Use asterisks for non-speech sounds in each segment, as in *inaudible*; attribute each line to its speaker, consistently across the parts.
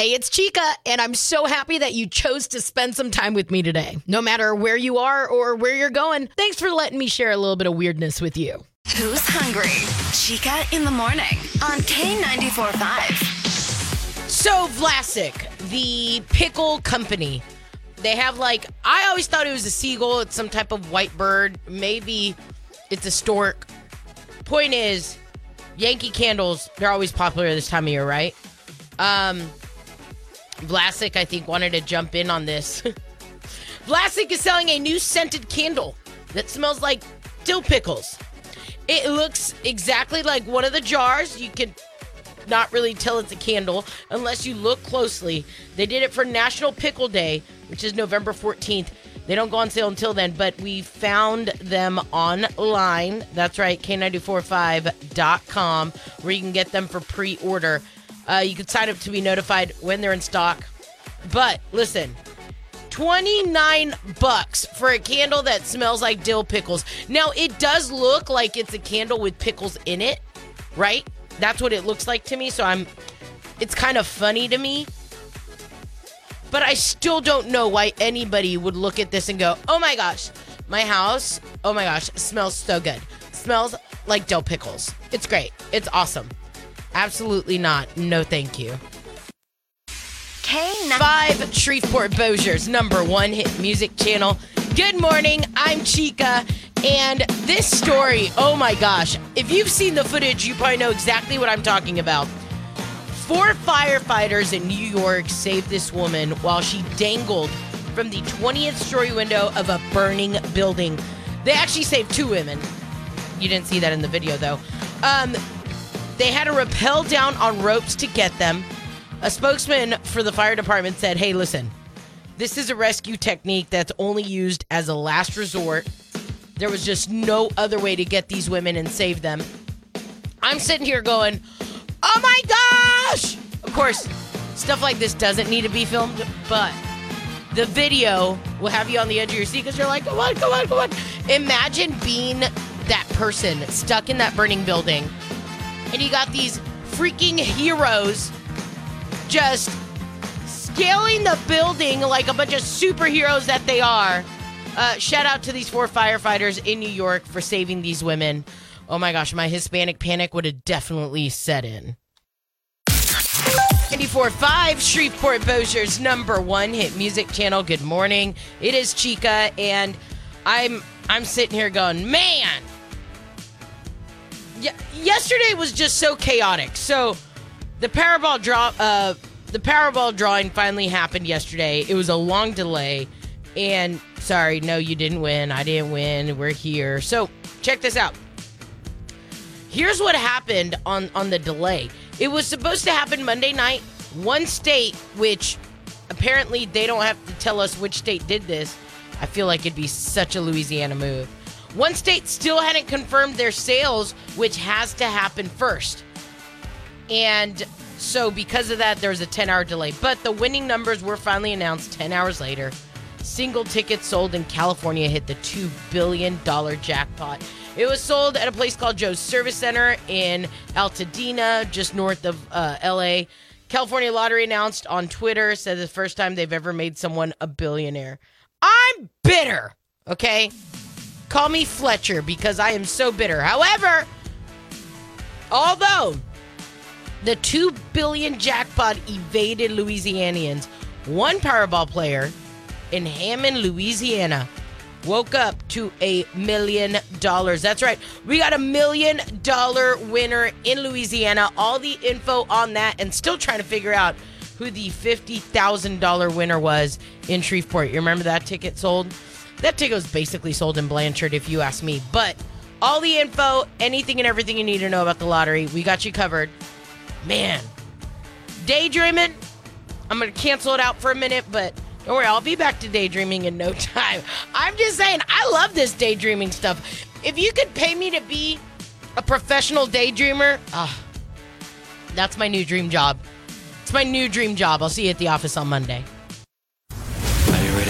Speaker 1: Hey, it's Chica, and I'm so happy that you chose to spend some time with me today. No matter where you are or where you're going, thanks for letting me share a little bit of weirdness with you.
Speaker 2: Who's hungry? Chica in the morning on K94.5.
Speaker 1: So, Vlasic, the pickle company, they have like, I always thought it was a seagull. It's some type of white bird. Maybe it's a stork. Point is, Yankee candles, they're always popular this time of year, right? Um, Vlasic, I think, wanted to jump in on this. *laughs* Vlasic is selling a new scented candle that smells like dill pickles. It looks exactly like one of the jars. You can not really tell it's a candle unless you look closely. They did it for National Pickle Day, which is November 14th. They don't go on sale until then, but we found them online. That's right, K945.com, where you can get them for pre order. Uh, you can sign up to be notified when they're in stock. But listen, 29 bucks for a candle that smells like dill pickles. Now, it does look like it's a candle with pickles in it, right? That's what it looks like to me. So I'm, it's kind of funny to me. But I still don't know why anybody would look at this and go, oh my gosh, my house, oh my gosh, smells so good. Smells like dill pickles. It's great. It's awesome. Absolutely not. No, thank you.
Speaker 2: K9.
Speaker 1: Five Shreveport Bossier's number one hit music channel. Good morning, I'm Chica, and this story, oh my gosh, if you've seen the footage, you probably know exactly what I'm talking about. Four firefighters in New York saved this woman while she dangled from the 20th story window of a burning building. They actually saved two women. You didn't see that in the video though. Um, they had to rappel down on ropes to get them. A spokesman for the fire department said, Hey, listen, this is a rescue technique that's only used as a last resort. There was just no other way to get these women and save them. I'm sitting here going, Oh my gosh! Of course, stuff like this doesn't need to be filmed, but the video will have you on the edge of your seat because you're like, Come on, come on, come on. Imagine being that person stuck in that burning building and you got these freaking heroes just scaling the building like a bunch of superheroes that they are. Uh, shout out to these four firefighters in New York for saving these women. Oh my gosh, my Hispanic panic would have definitely set in. 94.5 Shreveport Bossier's number one hit music channel. Good morning. It is Chica, and I'm I'm sitting here going, man, yesterday was just so chaotic. So the Powerball draw, uh, the Powerball drawing finally happened yesterday. It was a long delay, and sorry, no, you didn't win. I didn't win. We're here. So check this out. Here's what happened on on the delay. It was supposed to happen Monday night. One state, which apparently they don't have to tell us which state did this. I feel like it'd be such a Louisiana move. One state still hadn't confirmed their sales, which has to happen first. And so, because of that, there was a 10 hour delay. But the winning numbers were finally announced 10 hours later. Single tickets sold in California hit the $2 billion jackpot. It was sold at a place called Joe's Service Center in Altadena, just north of uh, LA. California Lottery announced on Twitter, said the first time they've ever made someone a billionaire. I'm bitter, okay? Call me Fletcher because I am so bitter. However, although the 2 billion jackpot evaded Louisianians, one Powerball player in Hammond, Louisiana woke up to a million dollars. That's right. We got a million dollar winner in Louisiana. All the info on that and still trying to figure out who the $50,000 winner was in Shreveport. You remember that ticket sold? That ticket was basically sold in Blanchard, if you ask me. But all the info, anything and everything you need to know about the lottery, we got you covered. Man, daydreaming. I'm to cancel it out for a minute, but don't worry, I'll be back to daydreaming in no *laughs* time. I'm just saying, I love this daydreaming stuff. If you could pay me to be a professional daydreamer, ah, that's my new dream job. It's my new dream job. I'll see you at the office on Monday.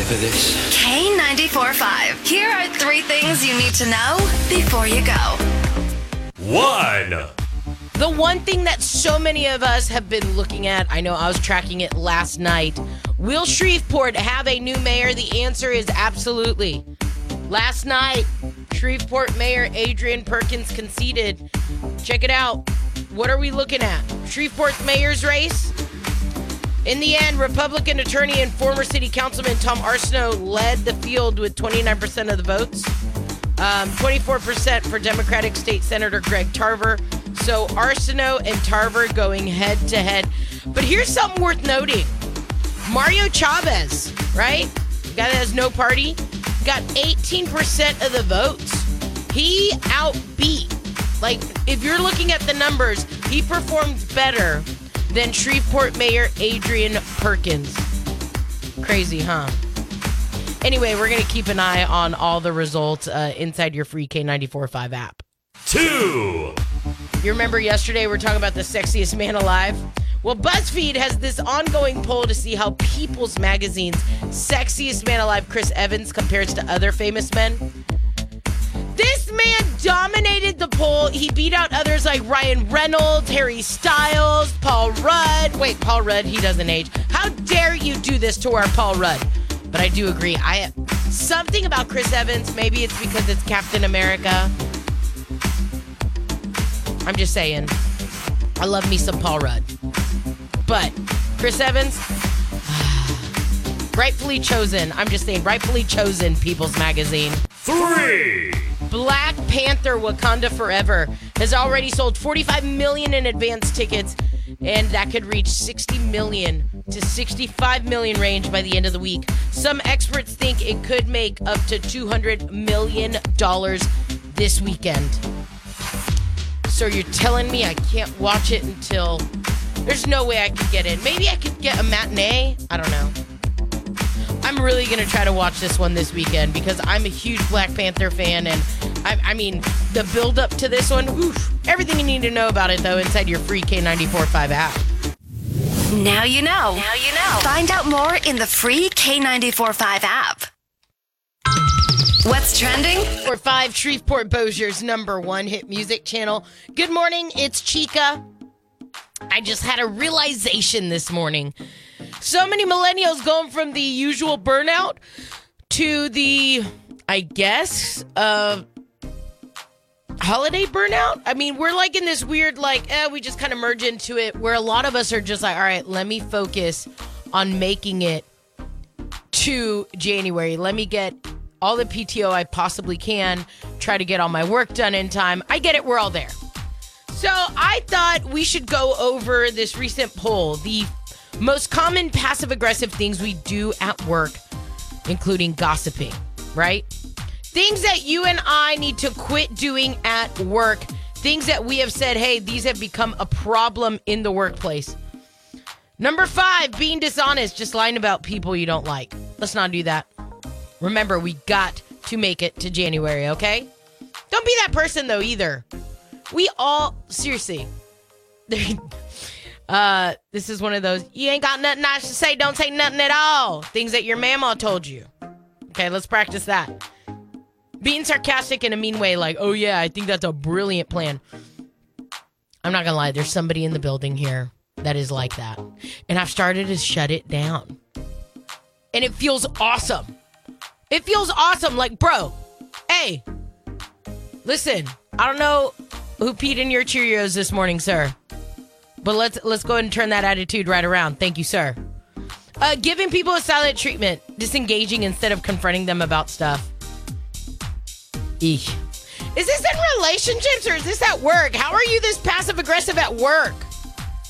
Speaker 3: Are you ready for this?
Speaker 2: K94.5. Here are three things you need to know before you go.
Speaker 3: One.
Speaker 1: The one thing that so many of us have been looking at, I know I was tracking it last night. Will Shreveport have a new mayor? The answer is absolutely. Last night, Shreveport Mayor Adrian Perkins conceded. Check it out. What are we looking at? Shreveport's mayor's race? In the end, Republican attorney and former city councilman Tom Arceneaux led the field with 29% of the votes. Um, 24% for Democratic State Senator Greg Tarver. So Arceneaux and Tarver going head to head. But here's something worth noting Mario Chavez, right? The guy that has no party, got 18% of the votes. He outbeat. Like, if you're looking at the numbers, he performed better than Shreveport Mayor Adrian Perkins. Crazy, huh? Anyway, we're going to keep an eye on all the results uh, inside your free K945 app.
Speaker 4: Two.
Speaker 1: You remember yesterday we are talking about the sexiest man alive? Well, BuzzFeed has this ongoing poll to see how People's Magazine's sexiest man alive, Chris Evans, compares to other famous men. Dominated the poll. He beat out others like Ryan Reynolds, Harry Styles, Paul Rudd. Wait, Paul Rudd, he doesn't age. How dare you do this to our Paul Rudd? But I do agree. I something about Chris Evans. Maybe it's because it's Captain America. I'm just saying. I love me some Paul Rudd. But Chris Evans, *sighs* rightfully chosen. I'm just saying, rightfully chosen. People's Magazine.
Speaker 4: Three.
Speaker 1: Black Panther Wakanda Forever has already sold 45 million in advance tickets and that could reach 60 million to 65 million range by the end of the week. Some experts think it could make up to 200 million dollars this weekend. So you're telling me I can't watch it until there's no way I could get in. Maybe I could get a matinee. I don't know. I'm really gonna try to watch this one this weekend because I'm a huge Black Panther fan, and I, I mean the build up to this one. Oof, everything you need to know about it though inside your free K945 app.
Speaker 2: Now you know. Now you know. Find out more in the free K945 app. What's trending?
Speaker 1: For five Shreveport Bossier's number one hit music channel. Good morning, it's Chica. I just had a realization this morning. So many millennials going from the usual burnout to the, I guess, uh, holiday burnout. I mean, we're like in this weird, like, eh, we just kind of merge into it where a lot of us are just like, all right, let me focus on making it to January. Let me get all the PTO I possibly can, try to get all my work done in time. I get it, we're all there. So I thought we should go over this recent poll the most common passive aggressive things we do at work, including gossiping, right? Things that you and I need to quit doing at work. Things that we have said, hey, these have become a problem in the workplace. Number five, being dishonest, just lying about people you don't like. Let's not do that. Remember, we got to make it to January, okay? Don't be that person, though, either. We all seriously. *laughs* uh, this is one of those you ain't got nothing nice to say, don't say nothing at all. Things that your mama told you. Okay, let's practice that. Being sarcastic in a mean way, like, oh yeah, I think that's a brilliant plan. I'm not gonna lie, there's somebody in the building here that is like that. And I've started to shut it down. And it feels awesome. It feels awesome. Like, bro, hey, listen, I don't know who peed in your Cheerios this morning, sir. But let's let's go ahead and turn that attitude right around. Thank you, sir. Uh, giving people a silent treatment, disengaging instead of confronting them about stuff. Eek. Is this in relationships or is this at work? How are you this passive aggressive at work?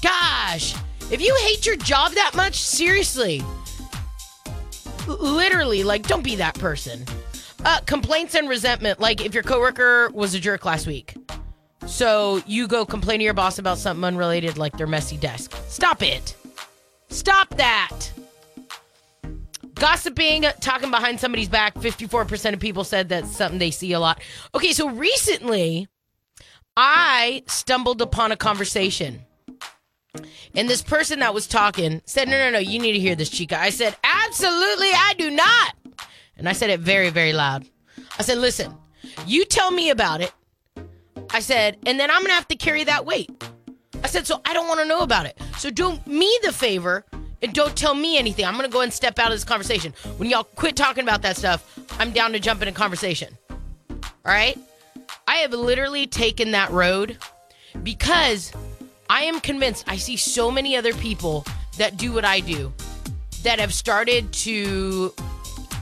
Speaker 1: Gosh, if you hate your job that much, seriously, literally, like, don't be that person. Uh, complaints and resentment, like if your coworker was a jerk last week. So you go complain to your boss about something unrelated, like their messy desk. Stop it. Stop that. Gossiping, talking behind somebody's back. 54% of people said that's something they see a lot. Okay, so recently I stumbled upon a conversation. And this person that was talking said, No, no, no, you need to hear this, Chica. I said, Absolutely, I do not. And I said it very, very loud. I said, Listen, you tell me about it. I said, and then I'm to have to carry that weight. I said, so I don't want to know about it. So do me the favor and don't tell me anything. I'm to go and step out of this conversation. When y'all quit talking about that stuff, I'm down to jump in a conversation. All right? I have literally taken that road because I am convinced I see so many other people that do what I do that have started to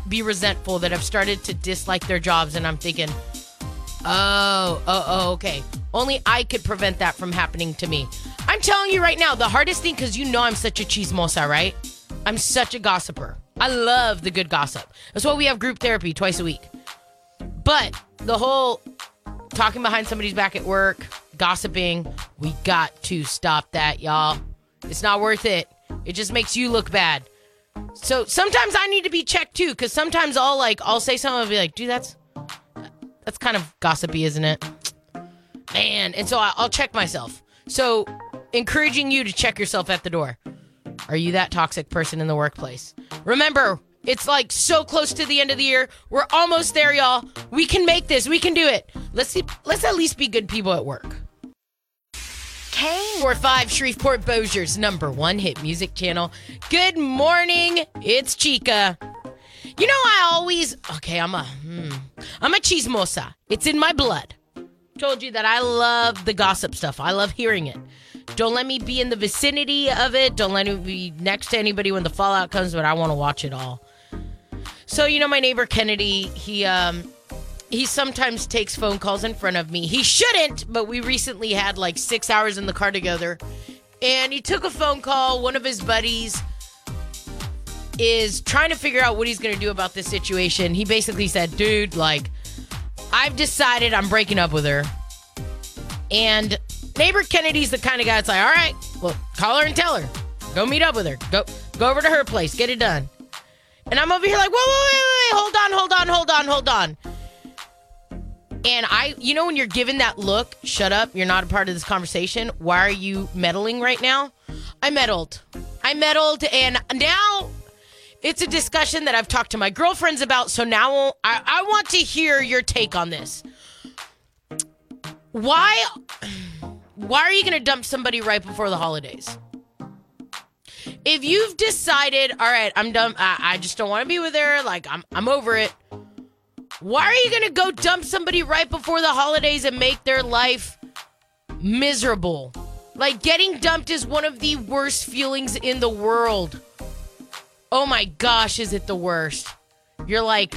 Speaker 1: be resentful, that have started to dislike their jobs. And I'm thinking, oh, oh, oh, okay. Only I could prevent that from happening to me. I'm telling you right now, the hardest thing, because you know I'm such a chismosa, right? I'm such a gossiper. I love the good gossip. That's why we have group therapy twice a week. But the whole talking behind somebody's back at work, gossiping, we got to stop that, y'all. It's not worth it. It just makes you look bad. So sometimes I need to be checked too, because sometimes I'll like I'll say something and be like, dude, that's that's kind of gossipy, isn't it? Man, and so I'll check myself. So encouraging you to check yourself at the door. Are you that toxic person in the workplace? Remember, it's like so close to the end of the year. We're almost there, y'all. We can make this. We can do it. Let's see, let's at least be good people at work.
Speaker 2: K
Speaker 1: Four five Shreveport Bossier's number one hit music channel. Good morning. It's Chica. You know I always okay. I'm a hmm, I'm a chismosa. It's in my blood. Told you that I love the gossip stuff. I love hearing it. Don't let me be in the vicinity of it. Don't let me be next to anybody when the fallout comes. But I want to watch it all. So you know my neighbor Kennedy. He um he sometimes takes phone calls in front of me. He shouldn't, but we recently had like six hours in the car together. And he took a phone call. One of his buddies is trying to figure out what he's going to do about this situation. He basically said, dude, like, I've decided I'm breaking up with her. And neighbor Kennedy's the kind of guy that's like, all right, well, call her and tell her. Go meet up with her. Go go over to her place. Get it done. And I'm over here like, whoa, whoa, wait, wait, hold on, hold on, hold on, hold on. And I, you know, when you're given that look, shut up, you're not a part of this conversation. Why are you meddling right now? I meddled. I meddled, and now it's a discussion that I've talked to my girlfriends about. So now I, I want to hear your take on this. Why, why are you going to dump somebody right before the holidays? If you've decided, all right, I'm done. I, I just don't want to be with her. Like I'm, I'm over it. Why are you gonna go dump somebody right before the holidays and make their life miserable? Like getting dumped is one of the worst feelings in the world. Oh my gosh, is it the worst? You're like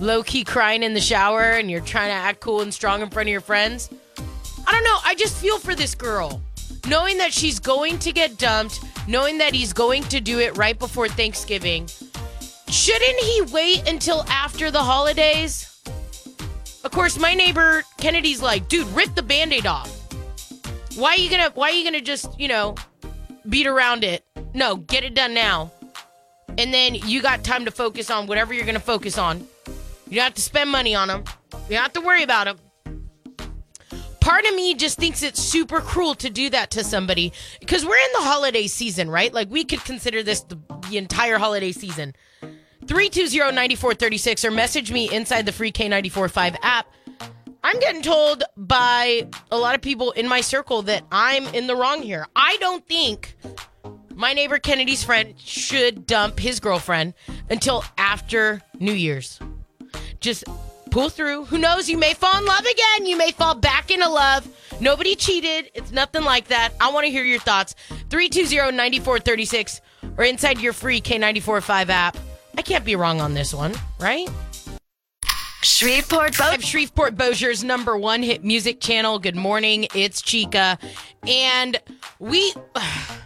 Speaker 1: low key crying in the shower and you're trying to act cool and strong in front of your friends. I don't know. I just feel for this girl. Knowing that she's going to get dumped, knowing that he's going to do it right before Thanksgiving. Shouldn't he wait until after the holidays? Of course, my neighbor Kennedy's like, dude, rip the band-aid off. Why are you gonna why are you gonna just, you know, beat around it? No, get it done now. And then you got time to focus on whatever you're gonna focus on. You don't have to spend money on them. You don't have to worry about them. Part of me just thinks it's super cruel to do that to somebody because we're in the holiday season, right? Like we could consider this the, the entire holiday season. 320-9436 or message me inside the free K945 app. I'm getting told by a lot of people in my circle that I'm in the wrong here. I don't think my neighbor Kennedy's friend should dump his girlfriend until after New Year's. Just pull through. Who knows? You may fall in love again. You may fall back into love. Nobody cheated. It's nothing like that. I want to hear your thoughts. 320-9436 or inside your free K945 app. I can't be wrong on this one, right?
Speaker 2: Shreveport
Speaker 1: I'm Shreveport Bossier's number one hit music channel. Good morning, it's Chica. And we *sighs*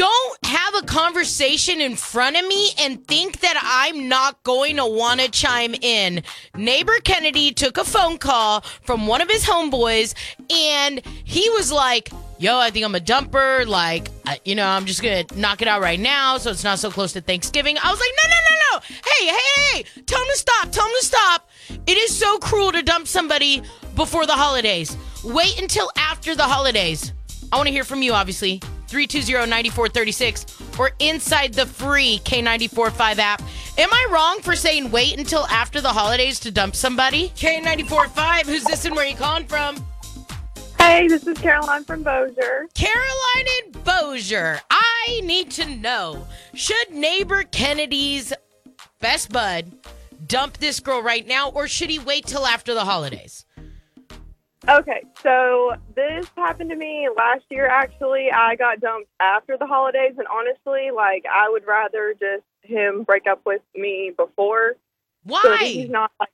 Speaker 1: don't have a conversation in front of me and think that I'm not going to want to chime in. Neighbor Kennedy took a phone call from one of his homeboys and he was like, Yo, I think I'm a dumper. Like, you know, I'm just gonna knock it out right now, so it's not so close to Thanksgiving. I was like, no, no, no, no. Hey, hey, hey, tell him to stop. Tell him to stop. It is so cruel to dump somebody before the holidays. Wait until after the holidays. I want to hear from you, obviously. 320-9436 or inside the free K945 app. Am I wrong for saying wait until after the holidays to dump somebody? K945, who's this and where are you calling from?
Speaker 5: Hey, this is Caroline from Bossier.
Speaker 1: Caroline in Bossier, I need to know should neighbor Kennedy's best bud dump this girl right now, or should he wait till after the holidays?
Speaker 5: Okay, so this happened to me last year. Actually, I got dumped after the holidays, and honestly, like I would rather just him break up with me before, Why? so he's not like,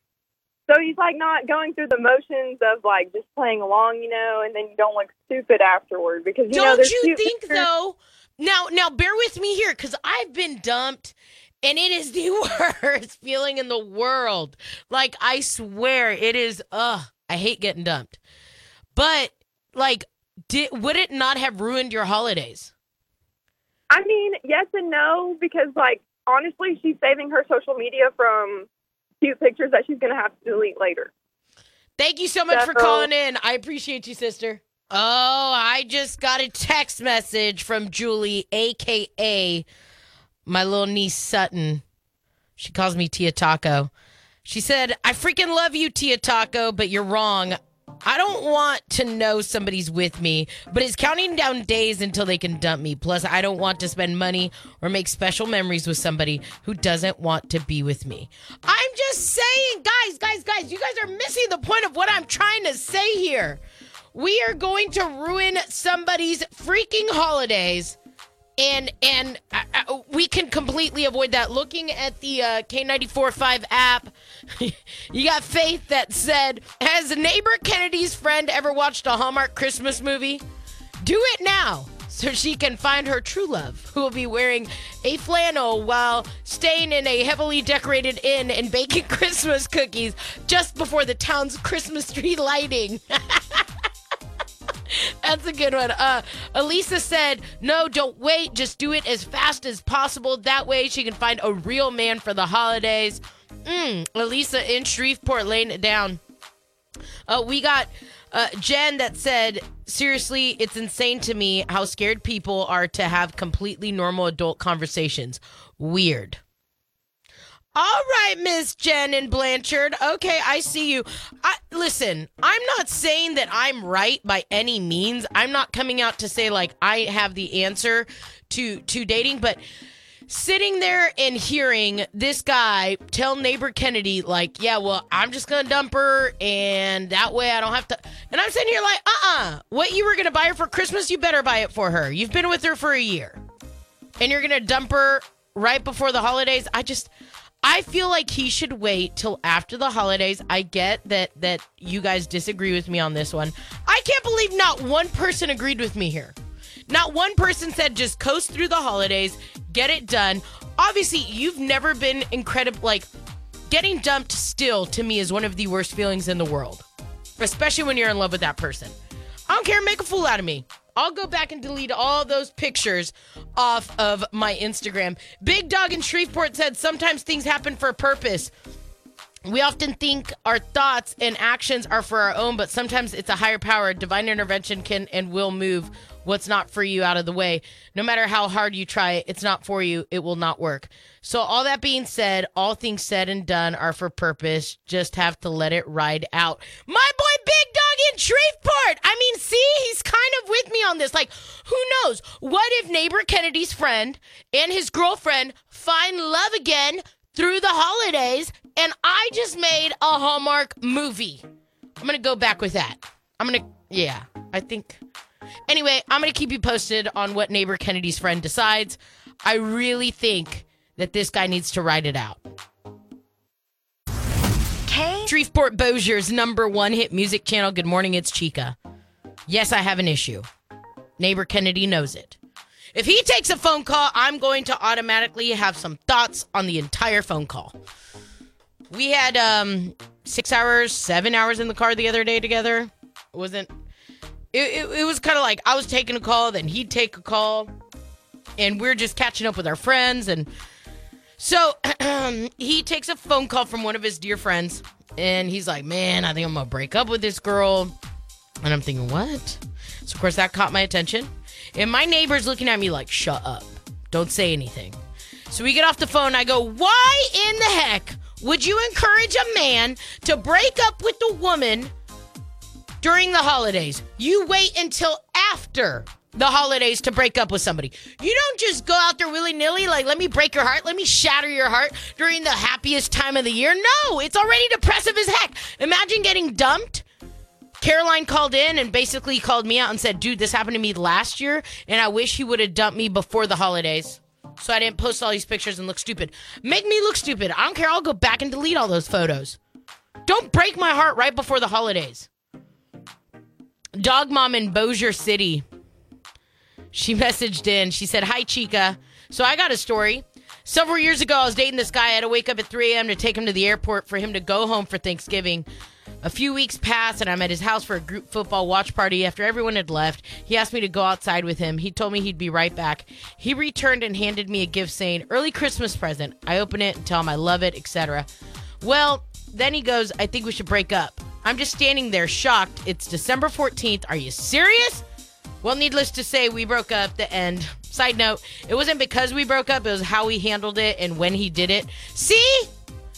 Speaker 5: so he's like not going through the motions of like just playing along, you know, and then you don't look stupid afterward because you know
Speaker 1: Don't
Speaker 5: there's
Speaker 1: you think
Speaker 5: pictures-
Speaker 1: though? Now, now, bear with me here because I've been dumped, and it is the *laughs* worst feeling in the world. Like I swear, it is. Ugh, I hate getting dumped. But like, did would it not have ruined your holidays?
Speaker 5: I mean, yes and no, because like honestly, she's saving her social media from cute pictures that she's gonna have to delete later.
Speaker 1: Thank you so much for calling in. I appreciate you, sister. Oh, I just got a text message from Julie, aka my little niece Sutton. She calls me Tia Taco. She said, I freaking love you, Tia Taco, but you're wrong. I don't want to know somebody's with me, but it's counting down days until they can dump me. Plus, I don't want to spend money or make special memories with somebody who doesn't want to be with me. I'm just saying, guys, guys, guys, you guys are missing the point of what I'm trying to say here. We are going to ruin somebody's freaking holidays and and we can completely avoid that. Looking at the uh, K94.5 app, *laughs* you got Faith that said, "Has neighbor Kennedy's friend ever watched a Hallmark Christmas movie? Do it now." So she can find her true love, who will be wearing a flannel while staying in a heavily decorated inn and baking *laughs* Christmas cookies just before the town's Christmas tree lighting. *laughs* That's a good one. Uh, Elisa said, "No, don't wait. Just do it as fast as possible. That way, she can find a real man for the holidays." Mm, Elisa in Shreveport laying it down. Uh, we got uh, Jen that said, "Seriously, it's insane to me how scared people are to have completely normal adult conversations. Weird." All right, Miss Jen and Blanchard. Okay, I see you. I, listen, I'm not saying that I'm right by any means. I'm not coming out to say like I have the answer to to dating, but sitting there and hearing this guy tell neighbor Kennedy like, "Yeah, well, I'm just gonna dump her, and that way I don't have to." And I'm sitting here like, "Uh-uh, what you were gonna buy her for Christmas, you better buy it for her. You've been with her for a year, and you're gonna dump her right before the holidays." I just. I feel like he should wait till after the holidays. I get that that you guys disagree with me on this one. I can't believe not one person agreed with me here. Not one person said just coast through the holidays, get it done. Obviously, you've never been incredible like getting dumped still to me is one of the worst feelings in the world. Especially when you're in love with that person. I don't care, make a fool out of me. I'll go back and delete all those pictures off of my Instagram. Big Dog in Shreveport said sometimes things happen for a purpose. We often think our thoughts and actions are for our own, but sometimes it's a higher power. Divine intervention can and will move what's not for you out of the way. No matter how hard you try, it's not for you. It will not work. So, all that being said, all things said and done are for purpose. Just have to let it ride out. My boy in Shreveport. I mean, see, he's kind of with me on this. Like, who knows? What if neighbor Kennedy's friend and his girlfriend find love again through the holidays and I just made a Hallmark movie. I'm going to go back with that. I'm going to, yeah, I think. Anyway, I'm going to keep you posted on what neighbor Kennedy's friend decides. I really think that this guy needs to write it out. Shreveport Bossier's number one hit music channel. Good morning, it's Chica. Yes, I have an issue. Neighbor Kennedy knows it. If he takes a phone call, I'm going to automatically have some thoughts on the entire phone call. We had um six hours, seven hours in the car the other day together. It wasn't. It, it, it was kind of like I was taking a call, then he'd take a call, and we're just catching up with our friends. And so *clears throat* he takes a phone call from one of his dear friends, and he's like, "Man, I think I'm gonna break up with this girl." And I'm thinking, "What?" So of course that caught my attention, and my neighbor's looking at me like, "Shut up! Don't say anything." So we get off the phone. I go, "Why in the heck would you encourage a man to break up with a woman during the holidays. You wait until after the holidays to break up with somebody. You don't just go out there willy nilly, like, let me break your heart, let me shatter your heart during the happiest time of the year. No, it's already depressive as heck. Imagine getting dumped. Caroline called in and basically called me out and said, dude, this happened to me last year, and I wish he would have dumped me before the holidays. So I didn't post all these pictures and look stupid. Make me look stupid. I don't care. I'll go back and delete all those photos. Don't break my heart right before the holidays. Dog mom in Bossier City. She messaged in. She said, Hi, Chica. So I got a story. Several years ago, I was dating this guy. I had to wake up at 3 a.m. to take him to the airport for him to go home for Thanksgiving. A few weeks passed, and I'm at his house for a group football watch party. After everyone had left, he asked me to go outside with him. He told me he'd be right back. He returned and handed me a gift saying, Early Christmas present. I open it and tell him I love it, etc. Well, then he goes, I think we should break up. I'm just standing there shocked. It's December 14th. Are you serious? Well, needless to say, we broke up. The end. Side note, it wasn't because we broke up, it was how he handled it and when he did it. See?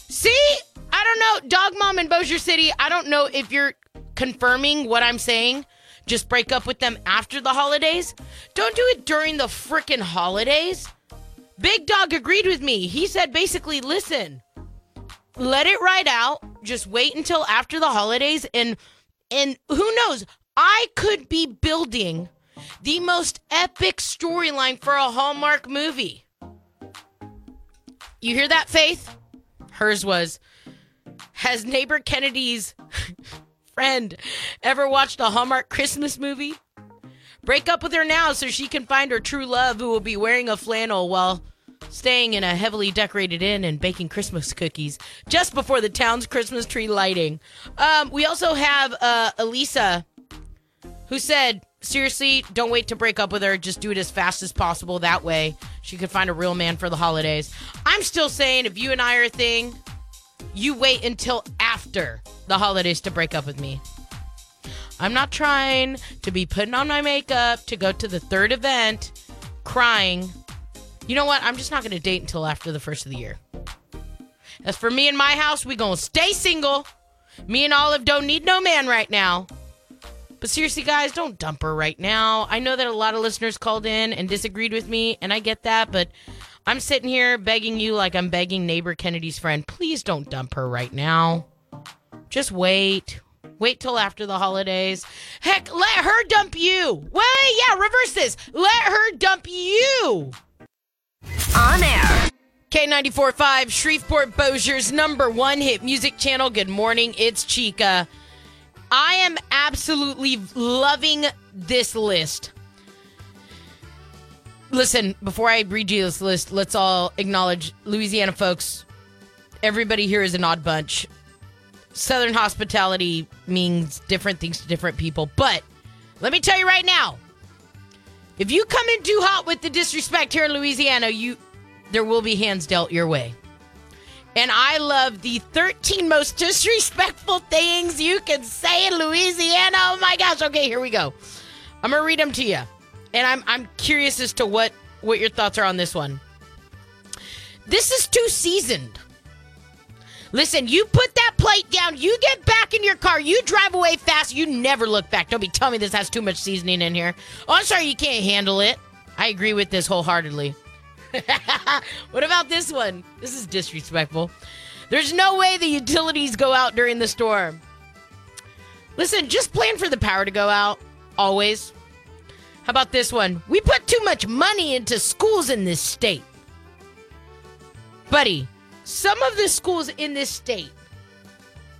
Speaker 1: See? I don't know. Dog mom in Bossier City, I don't know if you're confirming what I'm saying. Just break up with them after the holidays. Don't do it during the freaking holidays. Big Dog agreed with me. He said basically, listen, let it ride out. Just wait until after the holidays and and who knows, I could be building the most epic storyline for a Hallmark movie. You hear that, Faith? Hers was Has neighbor Kennedy's *laughs* friend ever watched a Hallmark Christmas movie? Break up with her now so she can find her true love who will be wearing a flannel while staying in a heavily decorated inn and baking Christmas cookies just before the town's Christmas tree lighting. Um, we also have uh, Elisa, who said, seriously, don't wait to break up with her. Just do it as fast as possible. That way, she could find a real man for the holidays. I'm still saying, if you and I are a thing, you wait until after the holidays to break up with me. I'm not trying to be putting on my makeup to go to the third event crying you know what? I'm just not going to date until after the first of the year. As for me and my house, we going to stay single. Me and Olive don't need no man right now. But seriously, guys, don't dump her right now. I know that a lot of listeners called in and disagreed with me, and I get that, but I'm sitting here begging you like I'm begging neighbor Kennedy's friend. Please don't dump her right now. Just wait. Wait till after the holidays. Heck, let her dump you. Wait, yeah, reverse this. Let her dump you.
Speaker 2: On air.
Speaker 1: K94.5, Shreveport Bossier's number one hit music channel. Good morning, it's Chica. I am absolutely loving this list. Listen, before I read you this list, let's all acknowledge Louisiana folks. Everybody here is an odd bunch. Southern hospitality means different things to different people. But let me tell you right now, if you come in too hot with the disrespect here in Louisiana, you there will be hands dealt your way. And I love the 13 most disrespectful things you can say in Louisiana. Oh my gosh. Okay, here we go. I'm going to read them to you. And I'm I'm curious as to what what your thoughts are on this one. This is too seasoned. Listen, you put that plate down, you get back in your car, you drive away fast, you never look back. Don't be telling me this has too much seasoning in here. Oh, I'm sorry you can't handle it. I agree with this wholeheartedly. *laughs* what about this one? This is disrespectful. There's no way the utilities go out during the storm. Listen, just plan for the power to go out. Always. How about this one? We put too much money into schools in this state. Buddy, some of the schools in this state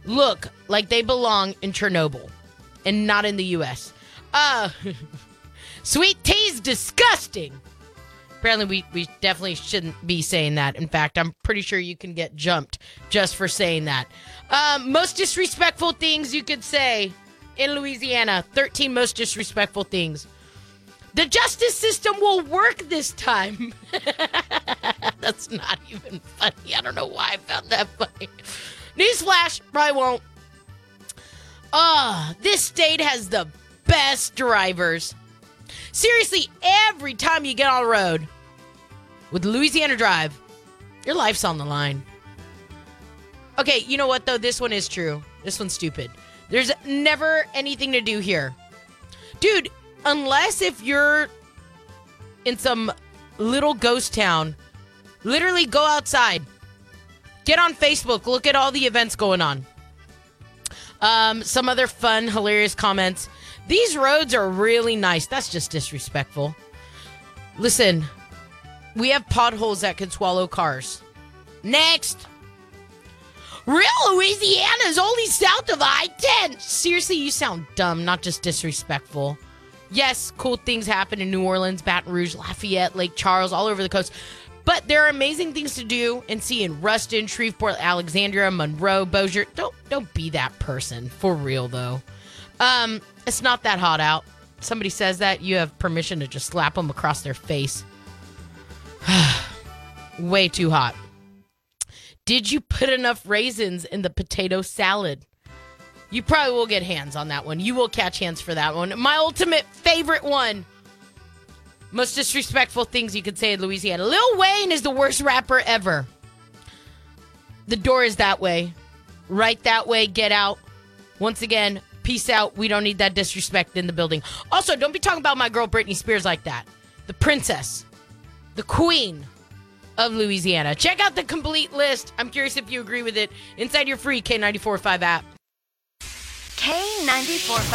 Speaker 1: look like they belong in Chernobyl and not in the U.S. Uh, *laughs* sweet tea's disgusting. Apparently, we, we definitely shouldn't be saying that. In fact, I'm pretty sure you can get jumped just for saying that. Um, most disrespectful things you could say in Louisiana 13 most disrespectful things. The justice system will work this time. *laughs* That's not even funny. I don't know why I found that funny. Newsflash, probably won't. Ah, this state has the best drivers. Seriously, every time you get on the road with Louisiana Drive, your life's on the line. Okay, you know what though? This one is true. This one's stupid. There's never anything to do here. Dude, unless if you're in some little ghost town, literally go outside. Get on Facebook, look at all the events going on. Um, some other fun, hilarious comments. These roads are really nice. That's just disrespectful. Listen, we have potholes that could swallow cars. Next. Real Louisiana is only south of I 10. Seriously, you sound dumb, not just disrespectful. Yes, cool things happen in New Orleans, Baton Rouge, Lafayette, Lake Charles, all over the coast. But there are amazing things to do and see in Ruston, Shreveport, Alexandria, Monroe, Bossier. Don't don't be that person for real though. Um, it's not that hot out. Somebody says that you have permission to just slap them across their face. *sighs* Way too hot. Did you put enough raisins in the potato salad? You probably will get hands on that one. You will catch hands for that one. My ultimate favorite one. Most disrespectful things you could say in Louisiana. Lil Wayne is the worst rapper ever. The door is that way. Right that way. Get out. Once again, peace out. We don't need that disrespect in the building. Also, don't be talking about my girl Britney Spears like that. The princess, the queen of Louisiana. Check out the complete list. I'm curious if you agree with it inside your free K945 app.
Speaker 2: K94.5.